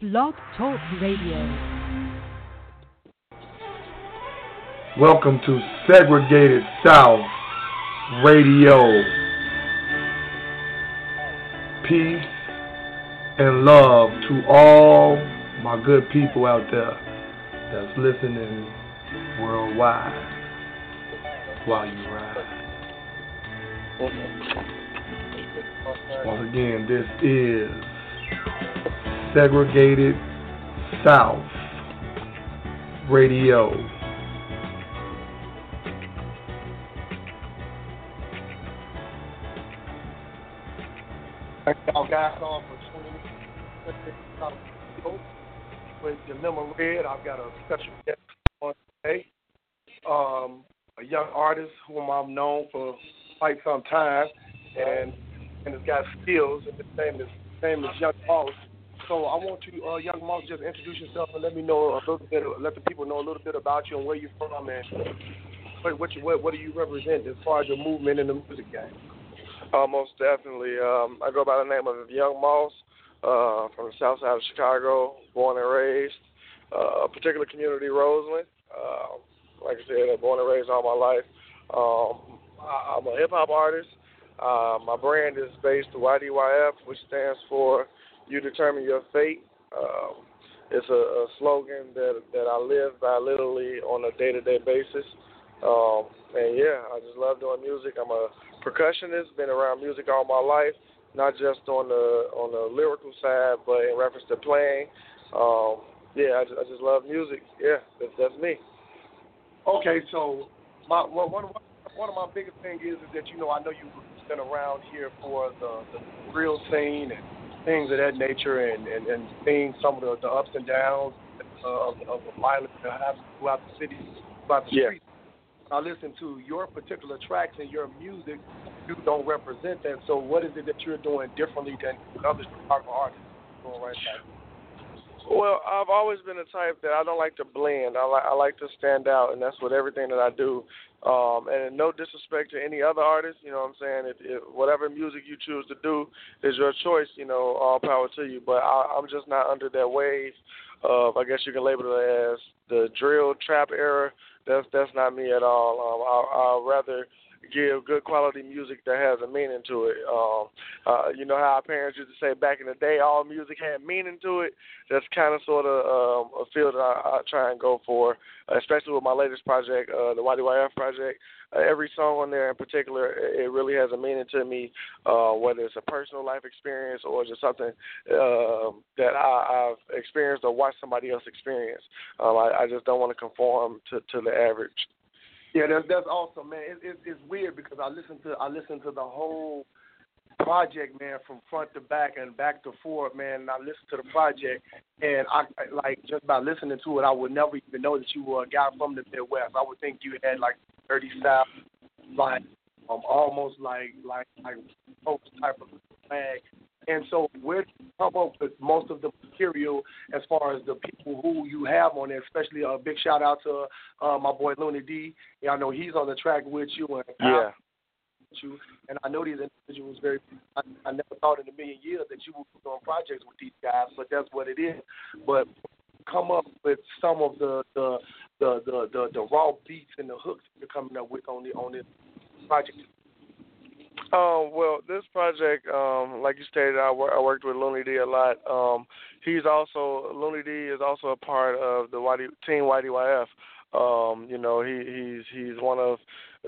Blog Talk Radio. Welcome to Segregated South Radio. Peace and love to all my good people out there that's listening worldwide while you ride. Once again, this is Segregated South Radio. Y'all guys on for 20 with Dilemma Red. I've got a special guest on today. Um, a young artist whom I've known for quite some time and and has got skills and his name is his name is Yung Moss. So I want you, uh, Yung Moss, just introduce yourself and let me know a little bit, let the people know a little bit about you and where you're from and what what, you, what, what do you represent as far as your movement in the music game. Uh, most definitely. Um, I go by the name of Yung Moss uh, from the south side of Chicago, born and raised. Uh, a particular community, Roseland. Uh, like I said, born and raised all my life. Um, I, I'm a hip hop artist. Uh, my brand is based YDYF, which stands for You Determine Your Fate. Um, it's a, a slogan that that I live by literally on a day to day basis. Um, and yeah, I just love doing music. I'm a percussionist, been around music all my life, not just on the on the lyrical side, but in reference to playing. Um, yeah, I just, I just love music. Yeah, that's, that's me. Okay, so my well, one one of my biggest things is, is that you know I know you've been around here for the the real scene and things of that nature, and and, and seeing some of the, the ups and downs um, of, of the violence throughout the city, throughout the Yeah. streets. I listen to your particular tracks and your music. You don't represent that. So what is it that you're doing differently than other Chicago artists doing right now? Well, I've always been the type that I don't like to blend. I like I like to stand out, and that's what everything that I do. Um, and no disrespect to any other artist, you know what I'm saying. If, if whatever music you choose to do is your choice, you know, all power to you. But I, I'm just not under that wave of, I guess you can label it as the drill trap era. That's that's not me at all. Um, I, I'd rather give good quality music that has a meaning to it. Um, uh, you know how our parents used to say back in the day, all music had meaning to it. That's kind of sort of um, a field that I, I try and go for, especially with my latest project, uh, the YDYF project. Uh, every song on there in particular, it it really has a meaning to me, uh, whether it's a personal life experience or just something um that I, I've experienced or watched somebody else experience. Um, I, I just don't want to conform to, to the average. Yeah, that's that's awesome, man. It, it, it's weird because I listen to I listen to the whole project, man, from front to back and back to forth, man. And I listen to the project, and I like just by listening to it, I would never even know that you were a guy from the Midwest. I would think you had like Dirty South, like um, almost like like like coach type of flag. And so, where do you come up with most of the material as far as the people who you have on there? Especially a big shout out to uh, my boy Looney D. Yeah, I know he's on the track with you and Yeah. with you. And I know these individuals very. I, I never thought in a million years that you would be doing projects with these guys, but that's what it is. But come up with some of the the the the, the, the raw beats and the hooks that you're coming up with on the on this project. Um, well, this project, um, like you stated, I, wor- I worked with Looney D a lot. Um, he's also Looney D is also a part of the YD, Team YDYF. Um, you know, he he's he's one of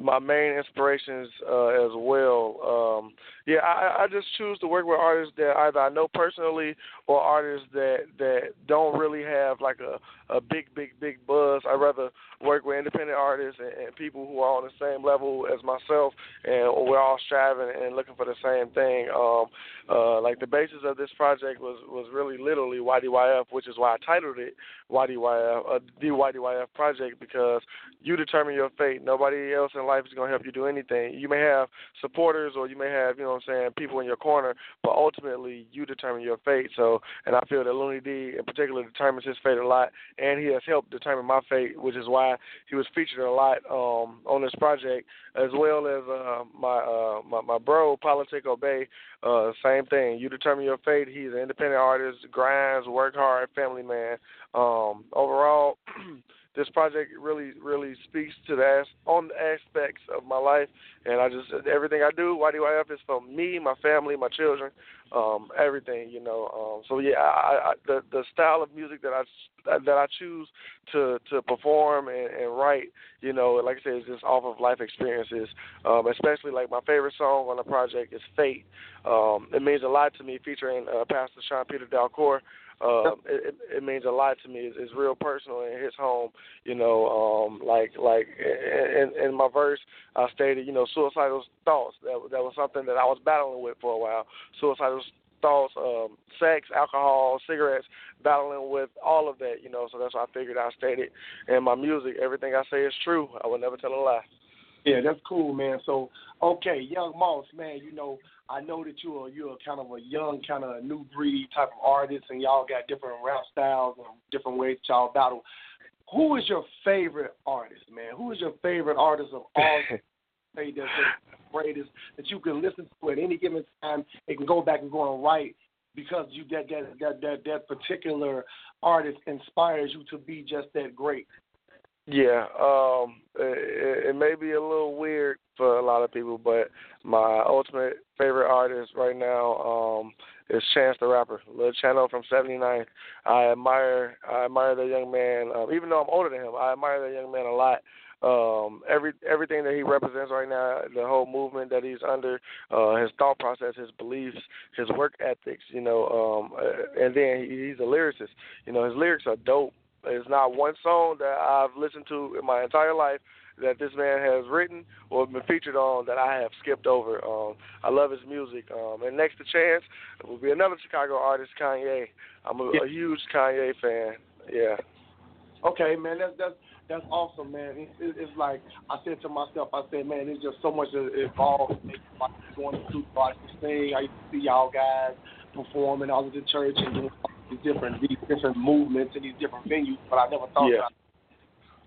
my main inspirations uh, as well. Um, yeah, I, I just choose to work with artists that either I know personally or artists that that don't really have like a a big big big buzz. I rather work with independent artists and, and people who are on the same level as myself, and we're all striving and looking for the same thing. Um, uh, like the basis of this project was was really literally YDYF, which is why I titled it YDYF, uh, the YDYF project, because you determine your fate. Nobody else in life is going to help you do anything. You may have supporters or you may have, you know what I'm saying, people in your corner, but ultimately you determine your fate. So, and I feel that Looney D in particular determines his fate a lot, and he has helped determine my fate, which is why he was featured a lot um, on this project, as well as uh, my, uh, my my bro Politico Bay. Uh, same thing. You determine your fate. He's an independent artist, grinds, work hard, family man. Um, overall. this project really really speaks to the on the aspects of my life, and I just everything I do, YDYF is for me, my family, my children, um, everything, you know. Um, so yeah, I, I, the the style of music that I that I choose to to perform and, and write, you know, like I said, is just off of life experiences. Um, especially like my favorite song on the project is "Fate." Um, it means a lot to me, featuring uh, Pastor Sean Peter Dalcour uh, it, it means a lot to me. It's, it's real personal in his home. You know, um, like like in, in my verse, I stated, you know, suicidal thoughts. That that was something that I was battling with for a while. Suicidal thoughts, um, sex, alcohol, cigarettes, battling with all of that. You know, so that's why I figured I stated in my music. Everything I say is true. I would never tell a lie. Yeah, that's cool, man. So, okay, Yung Moss, man, you know, I know that you're you're kind of a young, kind of new breed type of artist, and y'all got different rap styles and different ways that y'all battle. Who is your favorite artist, man? Who is your favorite artist of all? say that's the greatest that you can listen to at any given time. It can go back and go on right because you that that that that, that particular artist inspires you to be just that great. Yeah, um, it, it may be a little weird for a lot of people, but my ultimate favorite artist right now um, is Chance the Rapper, Lil Chano from '79. I admire I admire that young man. Um, even though I'm older than him, I admire that young man a lot. Um, every everything that he represents right now, the whole movement that he's under, uh, his thought process, his beliefs, his work ethics, you know, um, uh, and then he, he's a lyricist. You know, his lyrics are dope. There's not one song that I've listened to in my entire life that this man has written or been featured on that I have skipped over. Um, I love his music. Um, and next to Chance will be another Chicago artist, Kanye. I'm a, yeah. a huge Kanye fan. Yeah. Okay, man, that's that's that's awesome, man. It, it, it's like I said to myself, I said, man, there's just so much involved. Like going to watch this thing, I used to see y'all guys performing all at the church and doing these different these different movements and these different venues, but I never thought yeah. that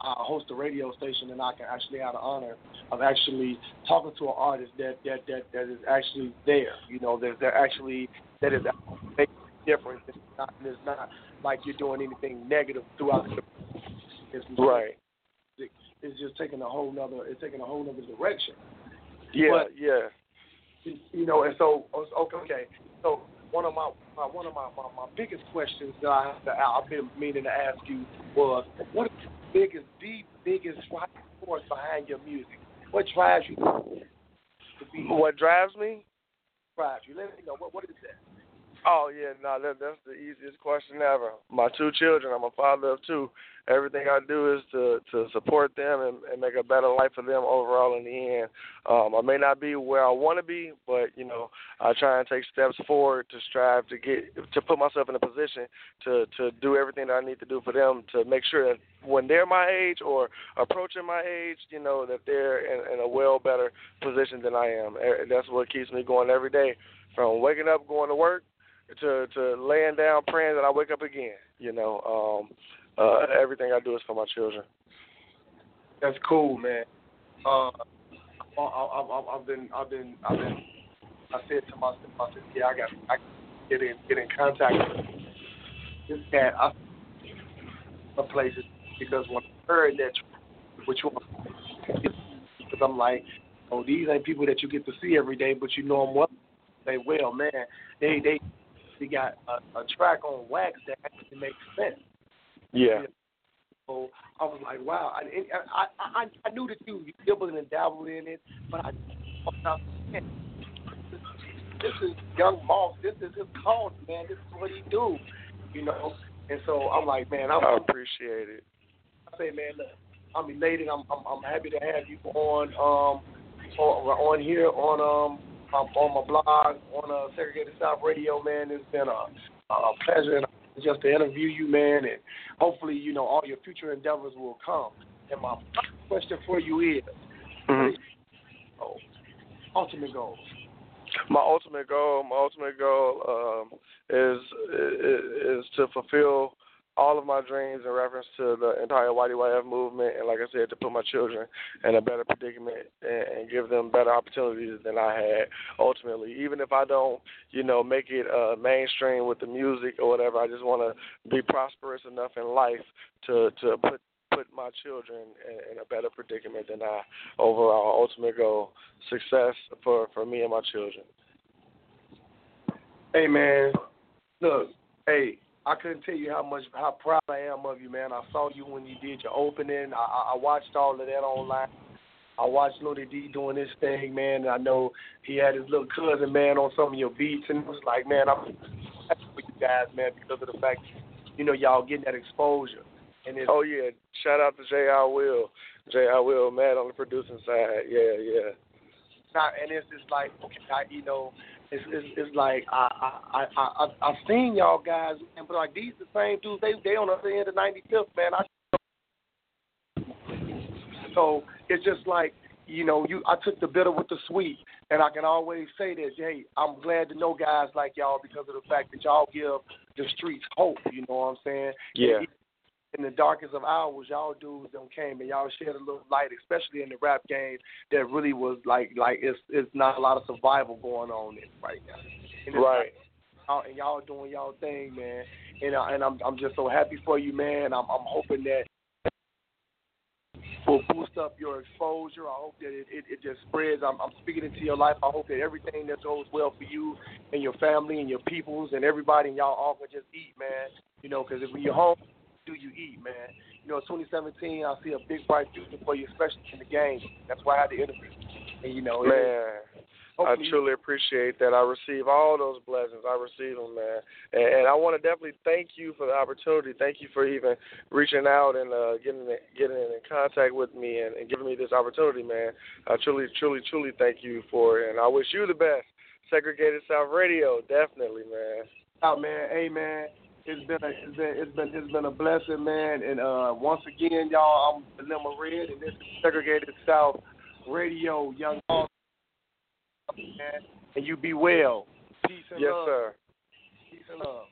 uh, host a radio station and I can actually have the honor of actually talking to an artist that that that, that is actually there. You know, that they're actually that is making a difference. It's not, it's not like you're doing anything negative throughout the. It's right. It's just taking a whole nother. It's taking a whole nother direction. Yeah, but, yeah. You know, and so okay, okay. So one of my, my one of my, my, my biggest questions that I have to, I've been meaning to ask you was what is the biggest the biggest force behind your music? What drives you to be? What drives me? Drives you. Let me know what what is that? Oh yeah, no, that that's the easiest question ever. My two children, I'm a father of two. Everything I do is to to support them and, and make a better life for them overall. In the end, um, I may not be where I want to be, but you know, I try and take steps forward to strive to get to put myself in a position to to do everything that I need to do for them to make sure that when they're my age or approaching my age, you know, that they're in, in a well better position than I am. That's what keeps me going every day, from waking up, going to work to to laying down praying that I wake up again. You know, um, uh, everything I do is for my children. That's cool, man. Uh, I, I, I've been, I've been, I've been. I said to myself, I said, yeah, I got, I get in, get in contact with this cat. I some places because when I heard that, which one, because I'm like, oh, these ain't people that you get to see every day, but you know them well. They well, man. They they they got a, a track on wax that actually makes sense. Yeah. So I was like, wow. I I I, I knew that you you dabbled and dabbled in it, but I this is Yung Moss. This is his calling, man. This is what he do, you know. And so I'm like, man, I'm, I appreciate it. I say, man, look, I'm elated. I'm, I'm I'm happy to have you on um on, on here on um on my blog on uh, Segregated South Radio, man. It's been a, a pleasure and just to interview you, man, and hopefully, you know, all your future endeavors will come. And my question for you is, Mm-hmm. Oh, ultimate goal. My ultimate goal, my ultimate goal um, is, is is to fulfill all of my dreams in reference to the entire YDYF movement, and like I said, to put my children in a better predicament and, and give them better opportunities than I had. Ultimately, even if I don't, you know, make it uh, mainstream with the music or whatever, I just want to be prosperous enough in life to to put put my children in, in a better predicament than I. Overall, ultimate goal, success for for me and my children. Hey man, look, hey, I couldn't tell you how much how proud I am of you, man. I saw you when you did your opening. I, I watched all of that online. I watched Looney D doing his thing, man. And I know he had his little cousin, man, on some of your beats, and it was like, man, I'm happy for you guys, man, because of the fact, you know, y'all getting that exposure. And it's, oh yeah, shout out to J.I. Will, J.I. Will, mad on the producing side. Yeah, yeah. Not, and it's just like, okay, I, you know, it's, it's, it's like I I I I I've seen y'all guys, man, but like these the same dudes. They they on the other end of 95th, man. I so it's just like you know you I took the bitter with the sweet, and I can always say that hey, I'm glad to know guys like y'all because of the fact that y'all give the streets hope. You know what I'm saying? Yeah. In the darkest of hours, y'all dudes don't came and y'all shed a little light, especially in the rap game that really was like like it's it's not a lot of survival going on in right now. And Right. And y'all doing y'all thing, man. And I, and I'm I'm just so happy for you, man. I'm I'm hoping that will boost up your exposure. I hope that it, it, it just spreads. I'm, I'm speaking into your life. I hope that everything that goes well for you and your family and your peoples and everybody and y'all all can just eat, man. You know, because if you're home, do you eat, man? You know, 2017, I see a big bright future for you, especially in the game. That's why I had the interview. And you know, Man, I truly appreciate that. I receive all those blessings. I receive them, man. And, and I want to definitely thank you for the opportunity. Thank you for even reaching out and uh, getting getting in contact with me and, and giving me this opportunity, man. I truly, truly, truly thank you for it. And I wish you the best. Segregated South Radio, definitely, man. out, man. Hey, man. It's been a it's been it's been it's been a blessing, man. And uh once again, y'all, I'm Vanilla Red, and this is Segregated South Radio, Young man. And you be well. Peace and Yes, love. sir. Peace and love.